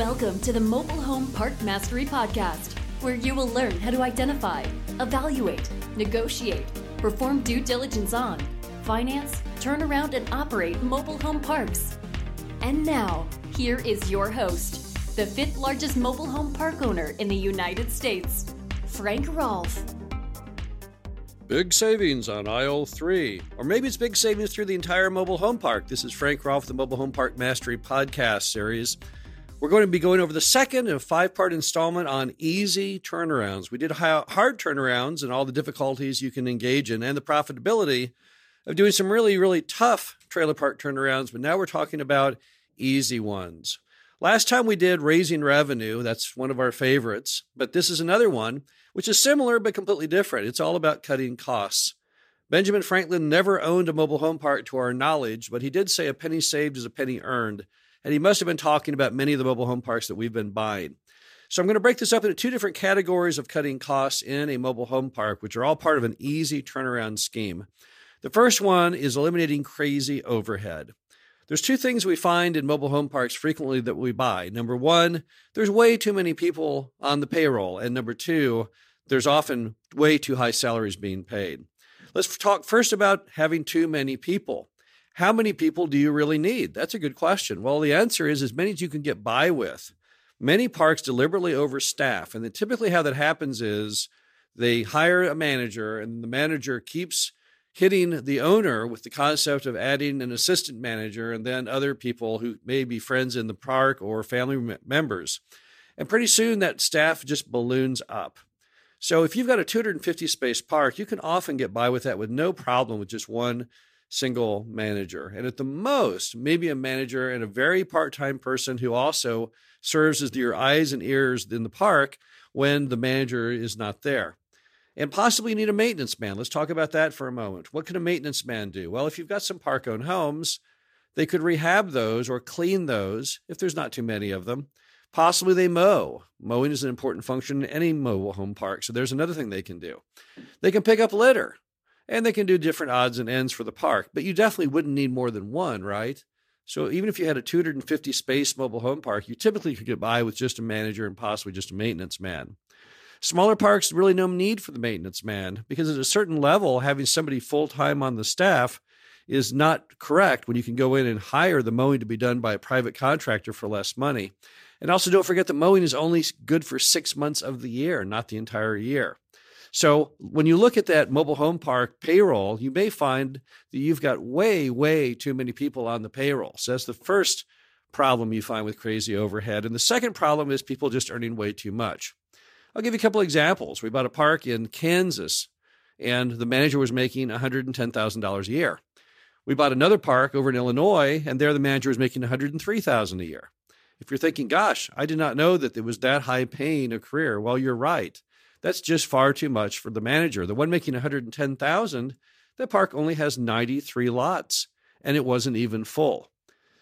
Welcome to the Mobile Home Park Mastery Podcast, where you will learn how to identify, evaluate, negotiate, perform due diligence on, finance, turn around, and operate mobile home parks. And now, here is your host, the fifth largest mobile home park owner in the United States, Frank Rolfe. Big savings on aisle three. Or maybe it's big savings through the entire mobile home park. This is Frank Rolfe, the Mobile Home Park Mastery podcast series. We're going to be going over the second and five part installment on easy turnarounds. We did hard turnarounds and all the difficulties you can engage in and the profitability of doing some really, really tough trailer park turnarounds. But now we're talking about easy ones. Last time we did raising revenue, that's one of our favorites, but this is another one which is similar but completely different. It's all about cutting costs. Benjamin Franklin never owned a mobile home park to our knowledge, but he did say a penny saved is a penny earned and he must have been talking about many of the mobile home parks that we've been buying. So I'm going to break this up into two different categories of cutting costs in a mobile home park, which are all part of an easy turnaround scheme. The first one is eliminating crazy overhead. There's two things we find in mobile home parks frequently that we buy. Number one, there's way too many people on the payroll. And number two, there's often way too high salaries being paid. Let's talk first about having too many people. How many people do you really need? That's a good question. Well, the answer is as many as you can get by with. Many parks deliberately overstaff, and then typically how that happens is they hire a manager, and the manager keeps hitting the owner with the concept of adding an assistant manager and then other people who may be friends in the park or family members. And pretty soon that staff just balloons up. So if you've got a 250 space park, you can often get by with that with no problem with just one single manager. And at the most, maybe a manager and a very part time person who also serves as your eyes and ears in the park when the manager is not there. And possibly need a maintenance man. Let's talk about that for a moment. What can a maintenance man do? Well, if you've got some park owned homes, they could rehab those or clean those if there's not too many of them. Possibly they mow. Mowing is an important function in any mobile home park. So there's another thing they can do. They can pick up litter and they can do different odds and ends for the park. But you definitely wouldn't need more than one, right? So even if you had a 250 space mobile home park, you typically could get by with just a manager and possibly just a maintenance man. Smaller parks really no need for the maintenance man because at a certain level, having somebody full time on the staff is not correct when you can go in and hire the mowing to be done by a private contractor for less money. And also, don't forget that mowing is only good for six months of the year, not the entire year. So when you look at that mobile home park payroll, you may find that you've got way, way too many people on the payroll. So that's the first problem you find with crazy overhead. And the second problem is people just earning way too much. I'll give you a couple examples. We bought a park in Kansas and the manager was making $110,000 a year. We bought another park over in Illinois and there the manager was making $103,000 a year. If you're thinking, gosh, I did not know that it was that high paying a career, well, you're right. That's just far too much for the manager. The one making 110,000, that park only has 93 lots and it wasn't even full.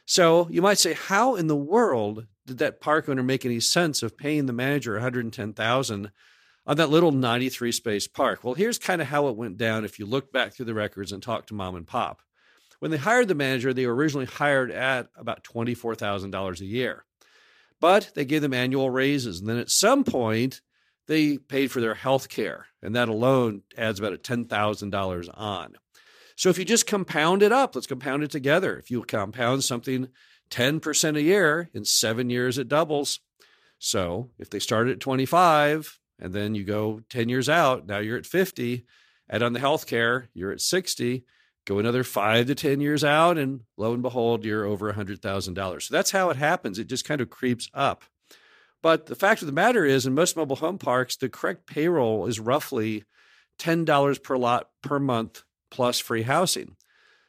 So you might say, how in the world did that park owner make any sense of paying the manager 110,000 on that little 93 space park? Well, here's kind of how it went down if you look back through the records and talk to mom and pop. When they hired the manager, they were originally hired at about $24,000 a year. But they gave them annual raises. And then at some point, they paid for their health care, and that alone adds about $10,000 on. So if you just compound it up, let's compound it together. If you compound something 10% a year, in seven years it doubles. So if they start at 25 and then you go 10 years out, now you're at 50. Add on the health care, you're at 60. Go another five to 10 years out, and lo and behold, you're over $100,000. So that's how it happens. It just kind of creeps up. But the fact of the matter is, in most mobile home parks, the correct payroll is roughly $10 per lot per month plus free housing.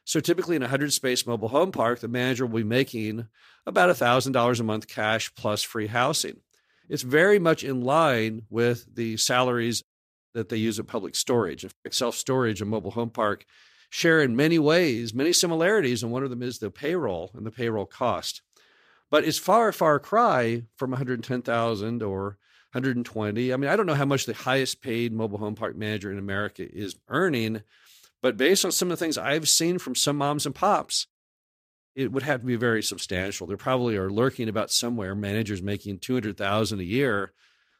So typically in a 100 space mobile home park, the manager will be making about $1,000 a month cash plus free housing. It's very much in line with the salaries that they use at public storage. Self storage and mobile home park share in many ways many similarities, and one of them is the payroll and the payroll cost. But it's far, far cry from 110,000 or 120. I mean, I don't know how much the highest paid mobile home park manager in America is earning, but based on some of the things I've seen from some moms and pops, it would have to be very substantial. There probably are lurking about somewhere managers making 200,000 a year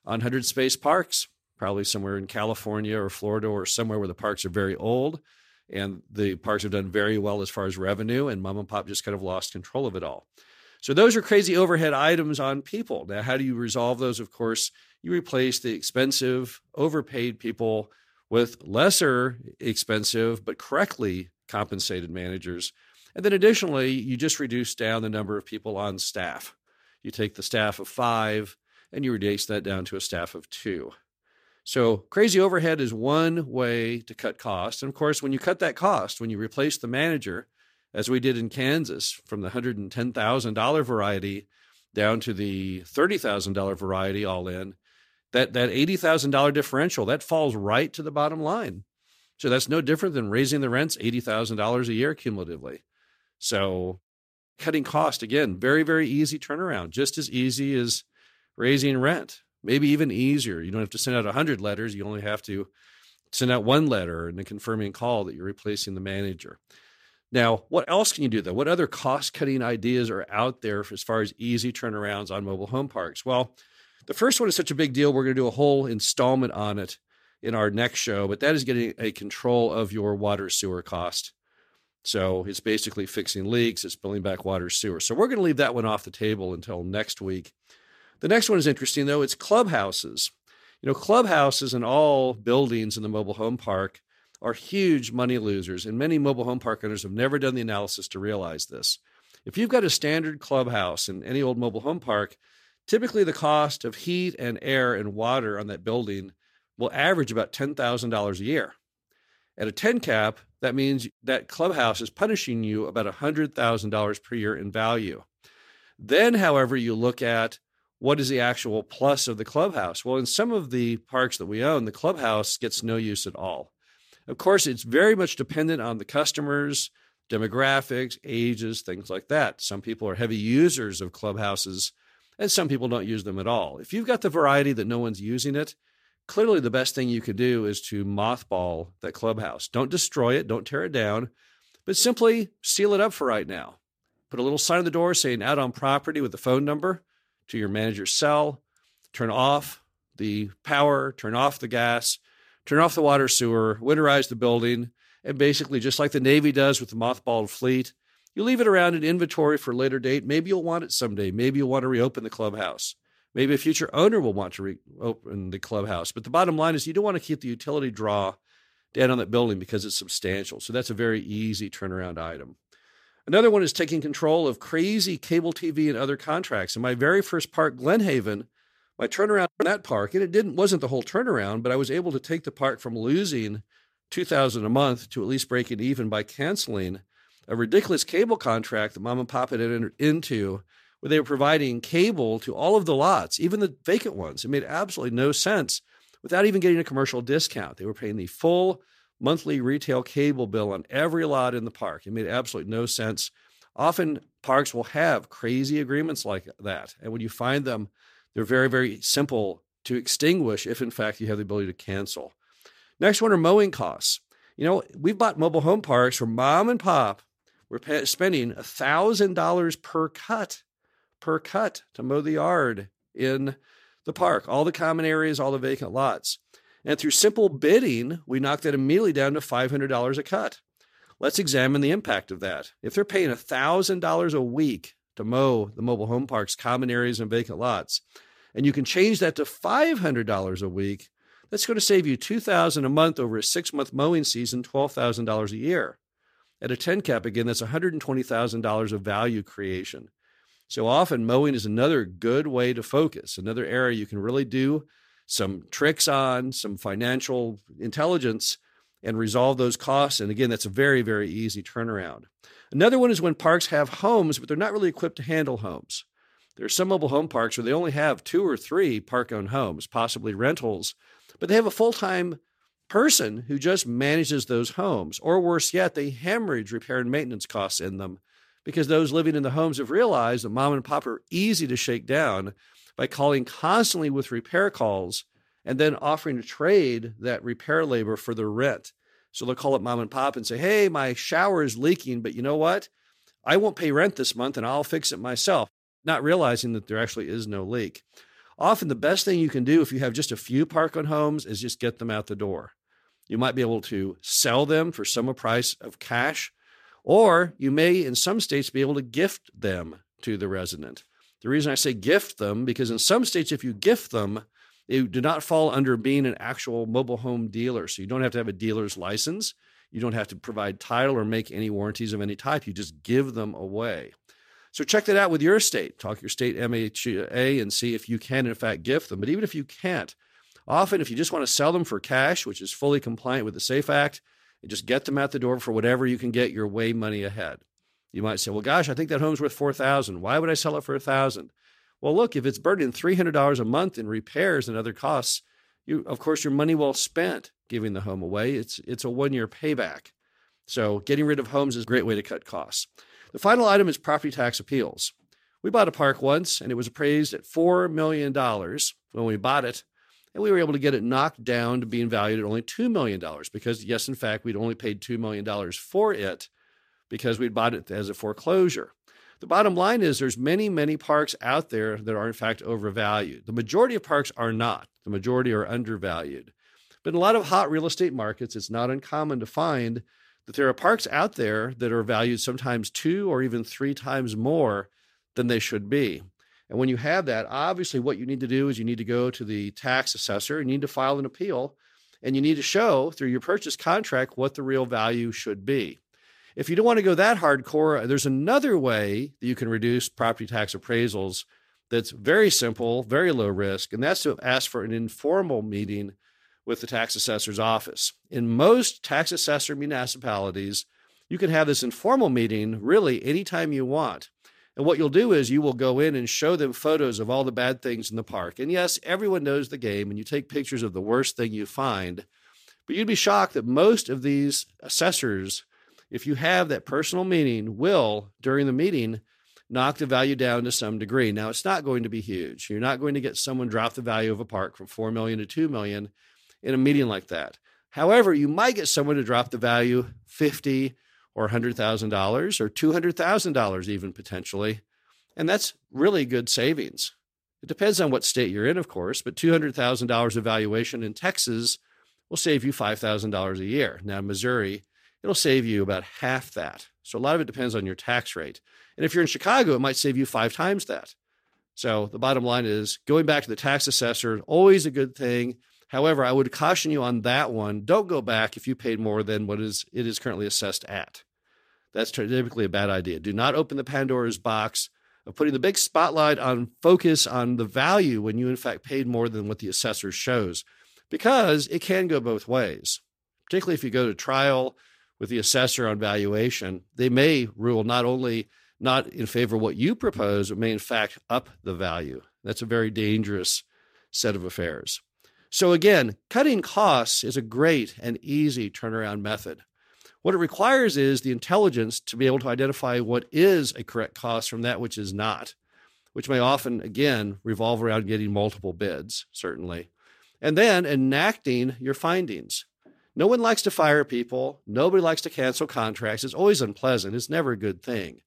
on 100 space parks, probably somewhere in California or Florida or somewhere where the parks are very old and the parks have done very well as far as revenue and mom and pop just kind of lost control of it all. So those are crazy overhead items on people. Now how do you resolve those? Of course, you replace the expensive, overpaid people with lesser expensive but correctly compensated managers and then additionally, you just reduce down the number of people on staff. You take the staff of five and you reduce that down to a staff of two. So, crazy overhead is one way to cut costs. And of course, when you cut that cost, when you replace the manager, as we did in Kansas, from the $110,000 variety down to the $30,000 variety all in, that, that $80,000 differential, that falls right to the bottom line. So that's no different than raising the rents $80,000 a year cumulatively. So cutting cost again, very, very easy turnaround, just as easy as raising rent, maybe even easier. You don't have to send out 100 letters. You only have to send out one letter and a confirming call that you're replacing the manager. Now, what else can you do though? What other cost cutting ideas are out there as far as easy turnarounds on mobile home parks? Well, the first one is such a big deal. We're going to do a whole installment on it in our next show, but that is getting a control of your water sewer cost. So it's basically fixing leaks, it's pulling back water sewer. So we're going to leave that one off the table until next week. The next one is interesting, though. It's clubhouses. You know, clubhouses and all buildings in the mobile home park are huge money losers, and many mobile home park owners have never done the analysis to realize this. If you've got a standard clubhouse in any old mobile home park, typically the cost of heat and air and water on that building will average about $10,000 a year. At a 10 cap, that means that clubhouse is punishing you about $100,000 per year in value. Then, however, you look at what is the actual plus of the clubhouse? Well, in some of the parks that we own, the clubhouse gets no use at all. Of course, it's very much dependent on the customers, demographics, ages, things like that. Some people are heavy users of clubhouses, and some people don't use them at all. If you've got the variety that no one's using it, clearly the best thing you could do is to mothball that clubhouse. Don't destroy it, don't tear it down, but simply seal it up for right now. Put a little sign on the door saying out on property with the phone number to your manager's cell. Turn off the power, turn off the gas, turn off the water sewer, winterize the building, and basically, just like the Navy does with the mothballed fleet, you leave it around in inventory for a later date. Maybe you'll want it someday. Maybe you'll want to reopen the clubhouse. Maybe a future owner will want to reopen the clubhouse. But the bottom line is you don't want to keep the utility draw down on that building because it's substantial. So that's a very easy turnaround item. Another one is taking control of crazy cable TV and other contracts. In my very first park, Glenhaven, my turnaround in that park, and it didn't wasn't the whole turnaround, but I was able to take the park from losing two thousand a month to at least breaking even by canceling a ridiculous cable contract that mom and pop had entered into where they were providing cable to all of the lots, even the vacant ones. It made absolutely no sense without even getting a commercial discount. They were paying the full monthly retail cable bill on every lot in the park. It made absolutely no sense. Often parks will have crazy agreements like that. And when you find them, they're very, very simple to extinguish if, in fact, you have the ability to cancel. Next one are mowing costs. You know, we've bought mobile home parks where mom and pop were spending $1,000 per cut per cut to mow the yard in the park, all the common areas, all the vacant lots. And through simple bidding, we knocked that immediately down to $500 a cut. Let's examine the impact of that. If they're paying $1,000 a week to mow the mobile home parks, common areas, and vacant lots, and you can change that to $500 a week, that's going to save you $2,000 a month over a six month mowing season, $12,000 a year. At a 10 cap, again, that's $120,000 of value creation. So often, mowing is another good way to focus, another area you can really do some tricks on, some financial intelligence, and resolve those costs. And again, that's a very, very easy turnaround. Another one is when parks have homes, but they're not really equipped to handle homes. There are some mobile home parks where they only have two or three park owned homes, possibly rentals, but they have a full time person who just manages those homes. Or worse yet, they hemorrhage repair and maintenance costs in them because those living in the homes have realized that mom and pop are easy to shake down by calling constantly with repair calls and then offering to trade that repair labor for the rent. So they'll call up mom and pop and say, Hey, my shower is leaking, but you know what? I won't pay rent this month and I'll fix it myself, not realizing that there actually is no leak. Often, the best thing you can do if you have just a few park on homes is just get them out the door. You might be able to sell them for some price of cash, or you may, in some states, be able to gift them to the resident. The reason I say gift them, because in some states, if you gift them, you do not fall under being an actual mobile home dealer. So you don't have to have a dealer's license. You don't have to provide title or make any warranties of any type. You just give them away. So check that out with your state. Talk your state MHA and see if you can, in fact, gift them. But even if you can't, often if you just want to sell them for cash, which is fully compliant with the SAFE Act, and just get them out the door for whatever you can get, you're way money ahead. You might say, well, gosh, I think that home's worth 4000 Why would I sell it for 1000 Well, look, if it's burning $300 a month in repairs and other costs, you, of course, your money well spent giving the home away. It's, it's a one year payback. So getting rid of homes is a great way to cut costs. The final item is property tax appeals. We bought a park once and it was appraised at $4 million when we bought it. And we were able to get it knocked down to being valued at only $2 million because, yes, in fact, we'd only paid $2 million for it because we'd bought it as a foreclosure. The bottom line is there's many, many parks out there that are in fact overvalued. The majority of parks are not. The majority are undervalued. But in a lot of hot real estate markets, it's not uncommon to find that there are parks out there that are valued sometimes two or even three times more than they should be. And when you have that, obviously what you need to do is you need to go to the tax assessor, you need to file an appeal, and you need to show through your purchase contract what the real value should be. If you don't want to go that hardcore, there's another way that you can reduce property tax appraisals that's very simple, very low risk, and that's to ask for an informal meeting with the tax assessor's office. In most tax assessor municipalities, you can have this informal meeting really anytime you want. And what you'll do is you will go in and show them photos of all the bad things in the park. And yes, everyone knows the game, and you take pictures of the worst thing you find. But you'd be shocked that most of these assessors, if you have that personal meeting, will, during the meeting, knock the value down to some degree. Now, it's not going to be huge. You're not going to get someone drop the value of a park from 4 million to 2 million in a meeting like that. However, you might get someone to drop the value 50 or $100,000 or $200,000 even potentially. And that's really good savings. It depends on what state you're in, of course, but $200,000 of valuation in Texas will save you $5,000 a year. Now, Missouri, it'll save you about half that. So a lot of it depends on your tax rate. And if you're in Chicago, it might save you five times that. So the bottom line is going back to the tax assessor, is always a good thing. However, I would caution you on that one. Don't go back if you paid more than what is it is currently assessed at. That's typically a bad idea. Do not open the Pandora's box of putting the big spotlight on focus on the value when you in fact paid more than what the assessor shows, because it can go both ways. Particularly if you go to trial with the assessor on valuation, they may rule not only not in favor of what you propose, but may in fact up the value. That's a very dangerous set of affairs. So, again, cutting costs is a great and easy turnaround method. What it requires is the intelligence to be able to identify what is a correct cost from that which is not, which may often, again, revolve around getting multiple bids, certainly. And then enacting your findings. No one likes to fire people. Nobody likes to cancel contracts. It's always unpleasant. It's never a good thing.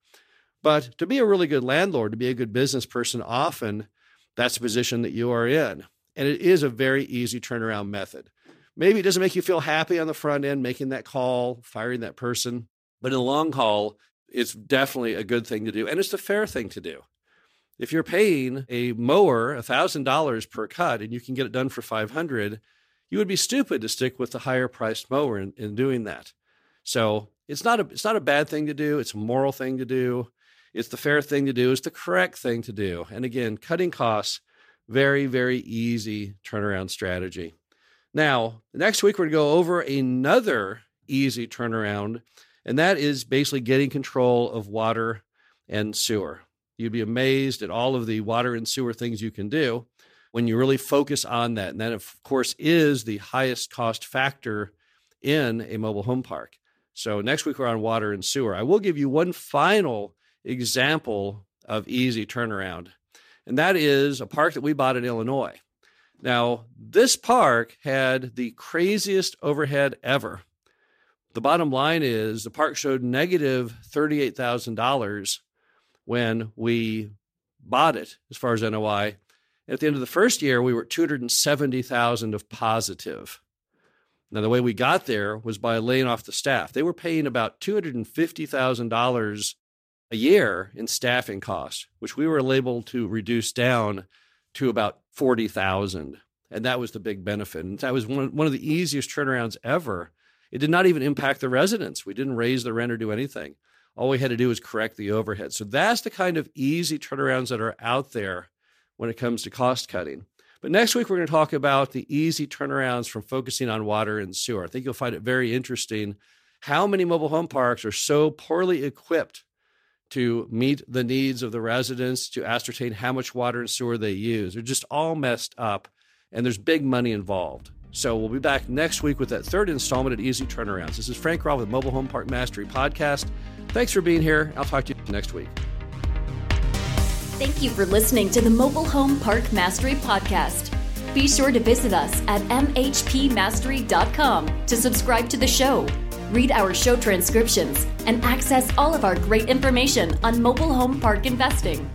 But to be a really good landlord, to be a good business person, often that's the position that you are in. And it is a very easy turnaround method. Maybe it doesn't make you feel happy on the front end, making that call, firing that person. But in the long haul, it's definitely a good thing to do. And it's the fair thing to do. If you're paying a mower $1,000 per cut and you can get it done for 500 you would be stupid to stick with the higher priced mower in, in doing that. So it's not a it's not a bad thing to do. It's a moral thing to do. It's the fair thing to do. It's the correct thing to do. And again, cutting costs very, very easy turnaround strategy. Now, next week, we're going to go over another easy turnaround, and that is basically getting control of water and sewer. You'd be amazed at all of the water and sewer things you can do when you really focus on that. And that, of course, is the highest cost factor in a mobile home park. So, next week, we're on water and sewer. I will give you one final example of easy turnaround and that is a park that we bought in Illinois. Now, this park had the craziest overhead ever. the bottom line is the park showed negative $38,000 when we bought it as far as NOI. At the end of the first year, we were at 270,000 of positive. Now, the way we got there was by laying off the staff. They were paying about $250,000 a year in staffing costs, which we were able to reduce down to about 40,000. And that was the big benefit. And that was one, one of the easiest turnarounds ever. It did not even impact the residents. We didn't raise the rent or do anything. All we had to do was correct the overhead. So that's the kind of easy turnarounds that are out there when it comes to cost cutting. But next week, we're going to talk about the easy turnarounds from focusing on water and sewer. I think you'll find it very interesting how many mobile home parks are so poorly equipped to meet the needs of the residents, to ascertain how much water and sewer they use. They're just all messed up, and there's big money involved. So we'll be back next week with that third installment at Easy Turnarounds. This is Frank Rolfe with Mobile Home Park Mastery Podcast. Thanks for being here. I'll talk to you next week. Thank you for listening to the Mobile Home Park Mastery Podcast. Be sure to visit us at mhpmastery.com to subscribe to the show, read our show transcriptions, and access all of our great information on mobile home park investing.